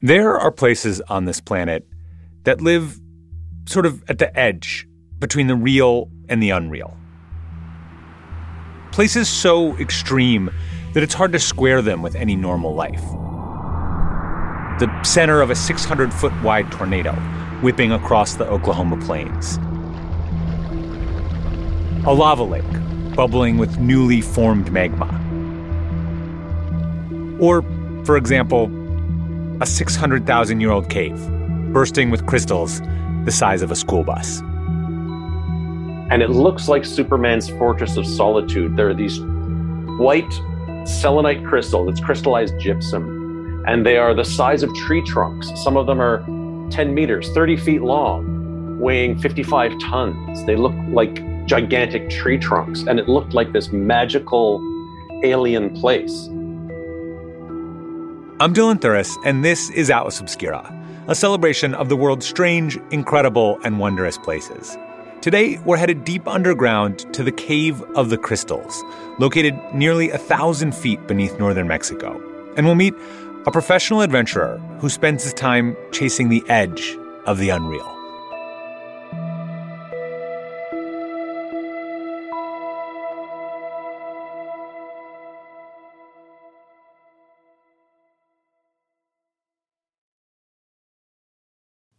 There are places on this planet that live sort of at the edge between the real and the unreal. Places so extreme that it's hard to square them with any normal life. The center of a 600 foot wide tornado whipping across the Oklahoma plains. A lava lake bubbling with newly formed magma. Or, for example, a 600,000 year old cave bursting with crystals the size of a school bus. And it looks like Superman's Fortress of Solitude. There are these white selenite crystals, it's crystallized gypsum, and they are the size of tree trunks. Some of them are 10 meters, 30 feet long, weighing 55 tons. They look like gigantic tree trunks, and it looked like this magical alien place. I'm Dylan Thuras, and this is Atlas Obscura, a celebration of the world's strange, incredible, and wondrous places. Today, we're headed deep underground to the Cave of the Crystals, located nearly a thousand feet beneath northern Mexico. And we'll meet a professional adventurer who spends his time chasing the edge of the unreal.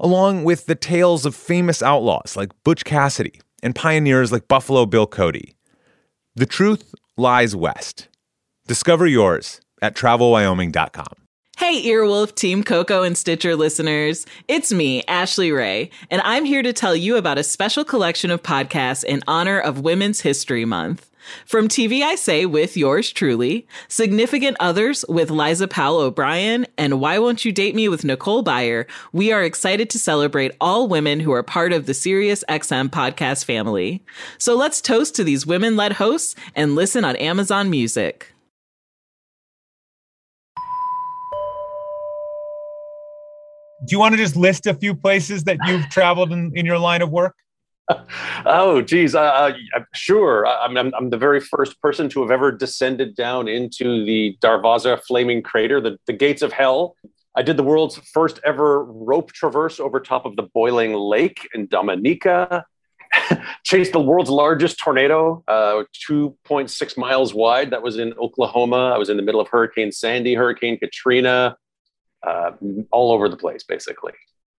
along with the tales of famous outlaws like Butch Cassidy and pioneers like Buffalo Bill Cody. The truth lies west. Discover yours at travelwyoming.com. Hey, Earwolf, Team Coco, and Stitcher listeners. It's me, Ashley Ray, and I'm here to tell you about a special collection of podcasts in honor of Women's History Month. From TV I Say with yours truly, Significant Others with Liza Powell O'Brien, and Why Won't You Date Me with Nicole Byer, we are excited to celebrate all women who are part of the Sirius XM podcast family. So let's toast to these women led hosts and listen on Amazon Music. Do you want to just list a few places that you've traveled in, in your line of work? Oh, geez. Uh, sure. I'm, I'm, I'm, the very first person to have ever descended down into the Darvaza flaming crater, the, the gates of hell. I did the world's first ever rope traverse over top of the boiling lake in Dominica. Chased the world's largest tornado, uh, 2.6 miles wide. That was in Oklahoma. I was in the middle of Hurricane Sandy, Hurricane Katrina, uh, all over the place, basically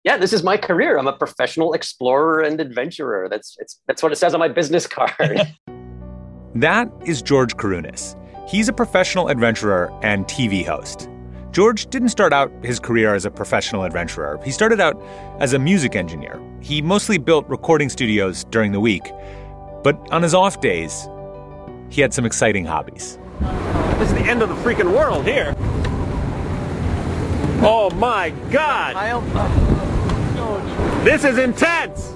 yeah, this is my career. I'm a professional explorer and adventurer. That's it's that's what it says on my business card. that is George Kourounis. He's a professional adventurer and TV host. George didn't start out his career as a professional adventurer. He started out as a music engineer. He mostly built recording studios during the week. But on his off days, he had some exciting hobbies. This is the end of the freaking world here. Oh my God! This is intense!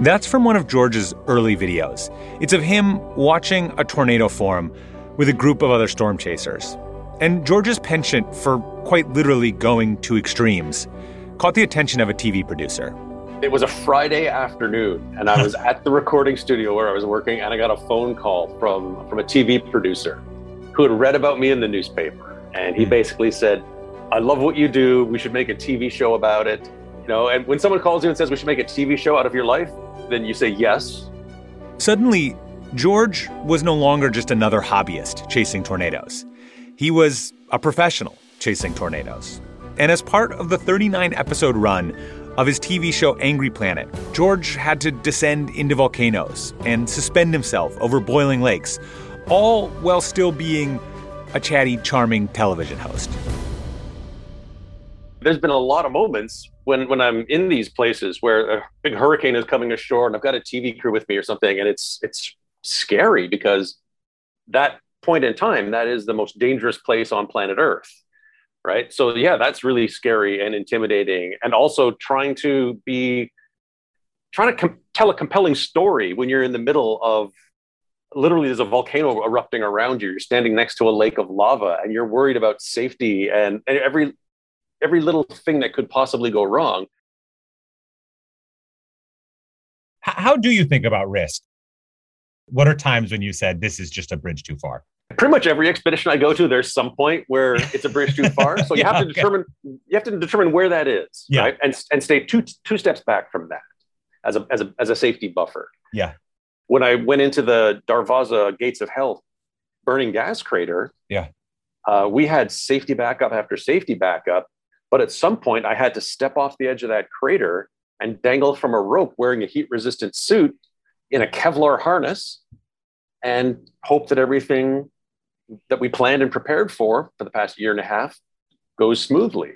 That's from one of George's early videos. It's of him watching a tornado form with a group of other storm chasers. And George's penchant for quite literally going to extremes caught the attention of a TV producer. It was a Friday afternoon, and I was at the recording studio where I was working, and I got a phone call from, from a TV producer who had read about me in the newspaper. And he hmm. basically said, I love what you do. We should make a TV show about it. You know, and when someone calls you and says we should make a TV show out of your life, then you say yes. Suddenly, George was no longer just another hobbyist chasing tornadoes. He was a professional chasing tornadoes. And as part of the 39 episode run of his TV show Angry Planet, George had to descend into volcanoes and suspend himself over boiling lakes, all while still being a chatty, charming television host there's been a lot of moments when when I'm in these places where a big hurricane is coming ashore and I've got a TV crew with me or something, and it's it's scary because that point in time that is the most dangerous place on planet Earth. right? So yeah, that's really scary and intimidating, and also trying to be trying to com- tell a compelling story when you're in the middle of literally there's a volcano erupting around you you're standing next to a lake of lava and you're worried about safety and, and every every little thing that could possibly go wrong how do you think about risk what are times when you said this is just a bridge too far pretty much every expedition i go to there's some point where it's a bridge too far so you Yeah, have to okay. determine you have to determine where that is Yeah. right and, and stay two two steps back from that as a, as a as a safety buffer yeah when I went into the Darvaza Gates of Hell burning gas crater, Yeah. uh, we had safety backup after safety backup. But at some point, I had to step off the edge of that crater and dangle from a rope wearing a heat resistant suit in a Kevlar harness and hope that everything that we planned and prepared for for the past year and a half goes smoothly.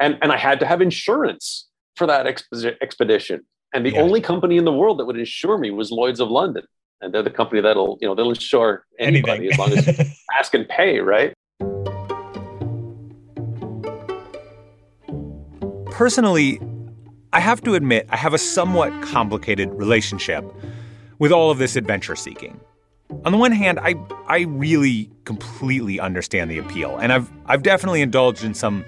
And, and I had to have insurance for that expo- expedition. And the Yeah. only company in the world that would insure me was Lloyd's of London. And they're the company that'll, you know, they'll insure anybody anything as long as you ask and pay, right? Personally, I have to admit I have a somewhat complicated relationship with all of this adventure seeking. On the one hand, I I really completely understand the appeal, and I've I've definitely indulged in some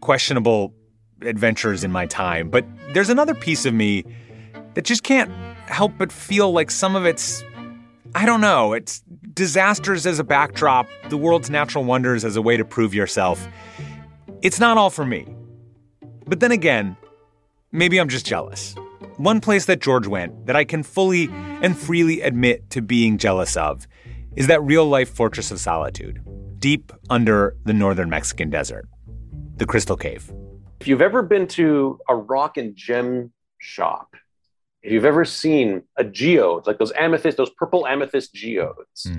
questionable adventures in my time, but there's another piece of me that just can't help but feel like some of it's I don't know, it's disasters as a backdrop, the world's natural wonders as a way to prove yourself. It's not all for me. But then again, maybe I'm just jealous. One place that George went that I can fully and freely admit to being jealous of is that real life fortress of solitude, deep under the northern Mexican desert, the Crystal Cave. If you've ever been to a rock and gem shop, if you've ever seen a geode, like those amethyst, those purple amethyst geodes, Hmm.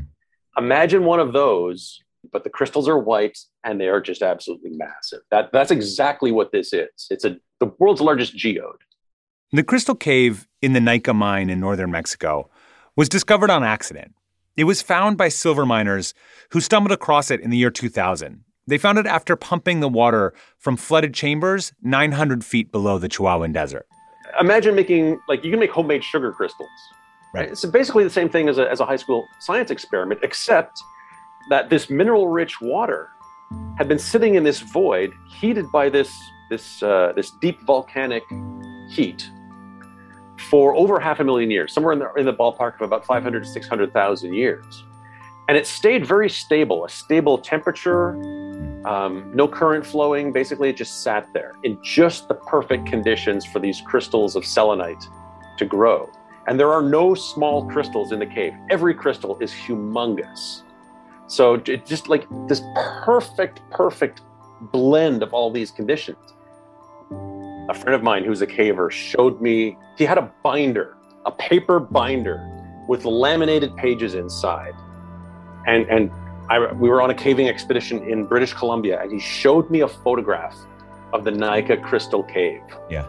imagine one of those, but the crystals are white and they are just absolutely massive. That, that's exactly what this is. It's a, the world's largest geode. The Crystal Cave in the Naica mine in northern Mexico was discovered on accident. It was found by silver miners who stumbled across it in the year 2000. They found it after pumping the water from flooded chambers 900 feet below the Chihuahuan Desert. Imagine making, like, you can make homemade sugar crystals. Right. It's basically the same thing as a, as a high school science experiment, except that this mineral rich water had been sitting in this void, heated by this, this, uh, this deep volcanic heat for over half a million years, somewhere in the, in the ballpark of about 500 to 600,000 years. And it stayed very stable, a stable temperature, um, no current flowing. Basically, it just sat there in just the perfect conditions for these crystals of selenite to grow. And there are no small crystals in the cave. Every crystal is humongous. So it just like this perfect, perfect blend of all these conditions. A friend of mine who's a caver showed me, he had a binder, a paper binder with laminated pages inside. And, and I, we were on a caving expedition in British Columbia, and he showed me a photograph of the Naica Crystal Cave. Yeah.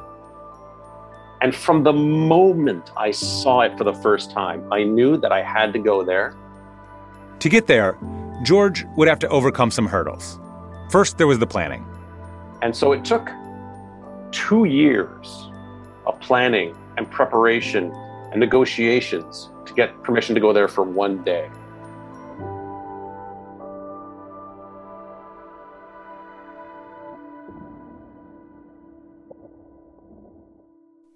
And from the moment I saw it for the first time, I knew that I had to go there. To get there, George would have to overcome some hurdles. First, there was the planning. And so it took two years of planning and preparation and negotiations to get permission to go there for one day.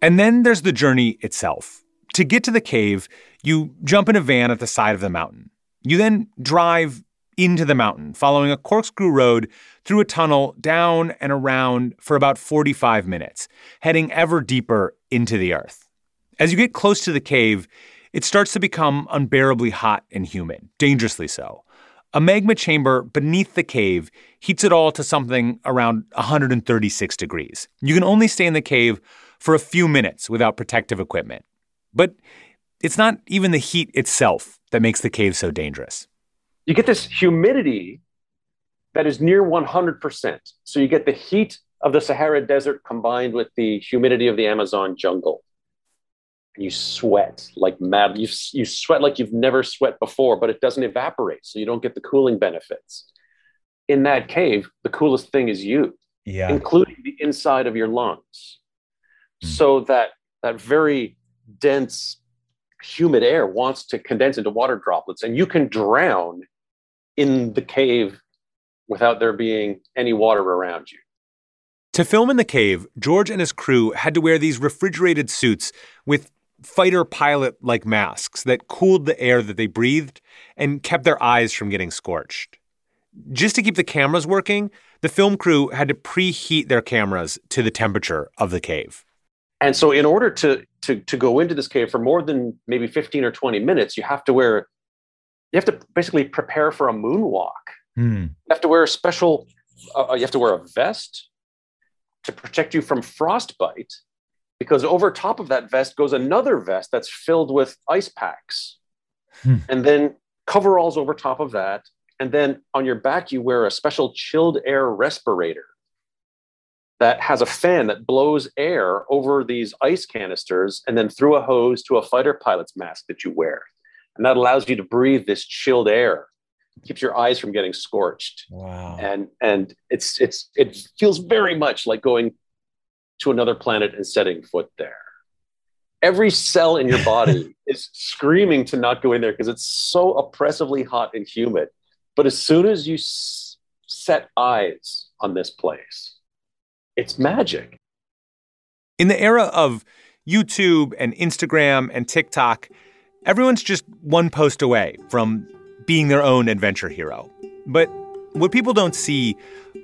And then there's the journey itself. To get to the cave, you jump in a van at the side of the mountain. You then drive into the mountain, following a corkscrew road through a tunnel down and around for about 45 minutes, heading ever deeper into the earth. As you get close to the cave, it starts to become unbearably hot and humid, dangerously so. A magma chamber beneath the cave heats it all to something around 136 degrees. You can only stay in the cave for a few minutes without protective equipment. But it's not even the heat itself that makes the cave so dangerous. You get this humidity that is near 100%. So you get the heat of the Sahara Desert combined with the humidity of the Amazon jungle. And you sweat like mad. You, you sweat like you've never sweat before, but it doesn't evaporate. So you don't get the cooling benefits. in that cave, the coolest thing is you, Yeah. including the inside of your lungs. Hmm. So that that very dense, humid air wants to condense into water droplets, and you can drown in the cave without there being any water around you. To film in the cave, George and his crew had to wear these refrigerated suits with fighter pilot like masks that cooled the air that they breathed and kept their eyes from getting scorched. Just to keep the cameras working, the film crew had to preheat their cameras to the temperature of the cave. And so, in order to to to go into this cave for more than maybe fifteen or twenty minutes, you have to wear, you have to basically prepare for a moonwalk. Hmm. You have to wear a special, uh, you have to wear a vest to protect you from frostbite, because over top of that vest goes another vest that's filled with ice packs, Hmm. and then coveralls over top of that, and then on your back you wear a special chilled air respirator that has a fan that blows air over these ice canisters and then through a hose to a fighter pilot's mask that you wear. And that allows you to breathe this chilled air, keeps your eyes from getting scorched. Wow. And and it's it's it feels very much like going to another planet and setting foot there. Every cell in your body is screaming to not go in there because it's so oppressively hot and humid. But as soon as you s- set eyes on this place, it's magic. In the era of YouTube and Instagram and TikTok, everyone's just one post away from being their own adventure hero. But what people don't see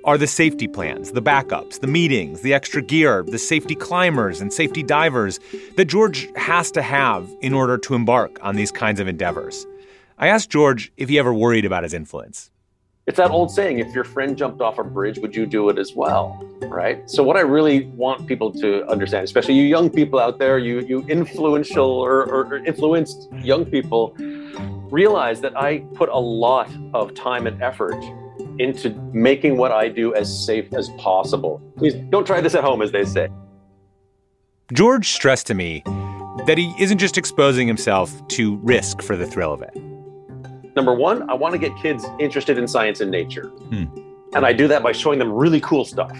are the safety plans, the backups, the meetings, the extra gear, the safety climbers and safety divers that George has to have in order to embark on these kinds of endeavors. I asked George if he ever worried about his influence. It's that old saying if your friend jumped off a bridge, would you do it as well? Right. So, what I really want people to understand, especially you young people out there, you, you influential or, or, or influenced young people, realize that I put a lot of time and effort into making what I do as safe as possible. Please don't try this at home, as they say. George stressed to me that he isn't just exposing himself to risk for the thrill of it. Number one, I want to get kids interested in science and nature. Hmm. And I do that by showing them really cool stuff.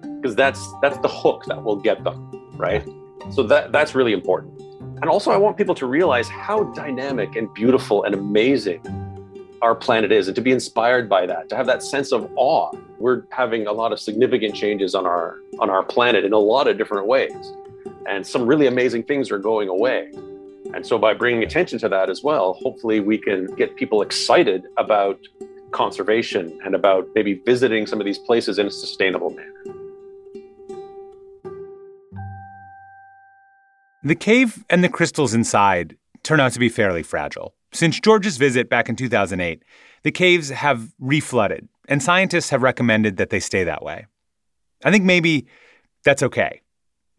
Because that's that's the hook that will get them, right? So that that's really important. And also I want people to realize how dynamic and beautiful and amazing our planet is and to be inspired by that, to have that sense of awe. We're having a lot of significant changes on our on our planet in a lot of different ways. And some really amazing things are going away. And so, by bringing attention to that as well, hopefully we can get people excited about conservation and about maybe visiting some of these places in a sustainable manner. The cave and the crystals inside turn out to be fairly fragile. Since George's visit back in 2008, the caves have reflooded, and scientists have recommended that they stay that way. I think maybe that's okay.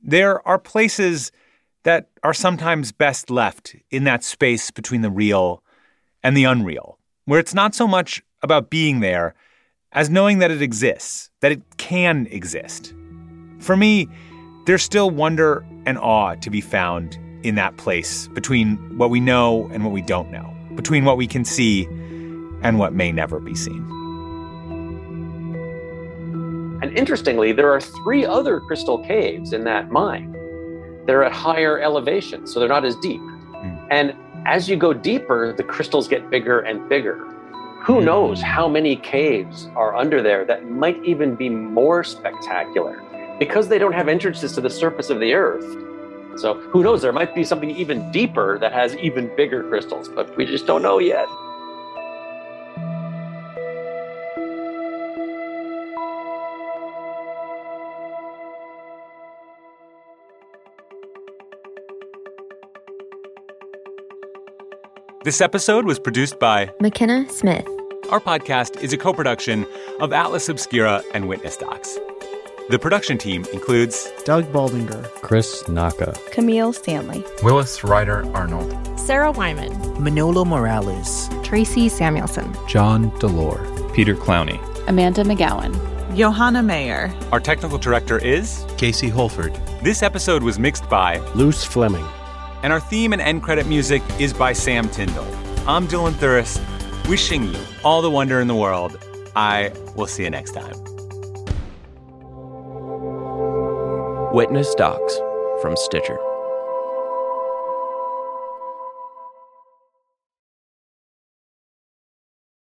There are places that are sometimes best left in that space between the real and the unreal, where it's not so much about being there as knowing that it exists, that it can exist. For me, there's still wonder and awe to be found in that place between what we know and what we don't know, between what we can see and what may never be seen. And interestingly, there are three other crystal caves in that mine. They're at higher elevation, so they're not as deep. Hmm. And as you go deeper, the crystals get bigger and bigger. Who hmm. knows how many caves are under there that might even be more spectacular because they don't have entrances to the surface of the earth. So who knows? There might be something even deeper that has even bigger crystals, but we just don't know yet. This episode was produced by McKenna Smith. Our podcast is a co production of Atlas Obscura and Witness Docs. The production team includes Doug Baldinger, Chris Naka, Camille Stanley, Willis Ryder Arnold, Sarah Wyman, Manolo Morales, Tracy Samuelson, John Delore, Peter Clowney, Amanda McGowan, Johanna Mayer. Our technical director is Casey Holford, This episode was mixed by Luce Fleming. And our theme and end credit music is by Sam Tyndall. I'm Dylan Thuras, wishing you all the wonder in the world I will see you next time. Witness Docs from Stitcher.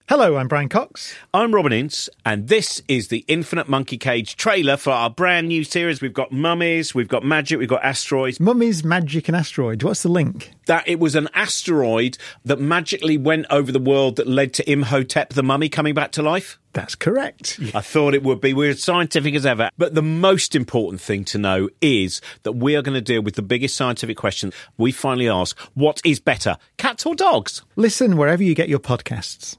Hello, I'm Brian Cox. I'm Robin Ince, and this is the Infinite Monkey Cage trailer for our brand new series. We've got mummies, we've got magic, we've got asteroids. Mummies, magic, and asteroid. What's the link? That it was an asteroid that magically went over the world that led to Imhotep the mummy coming back to life. That's correct. I thought it would be. We're as scientific as ever. But the most important thing to know is that we are going to deal with the biggest scientific question. We finally ask, what is better, cats or dogs? Listen wherever you get your podcasts.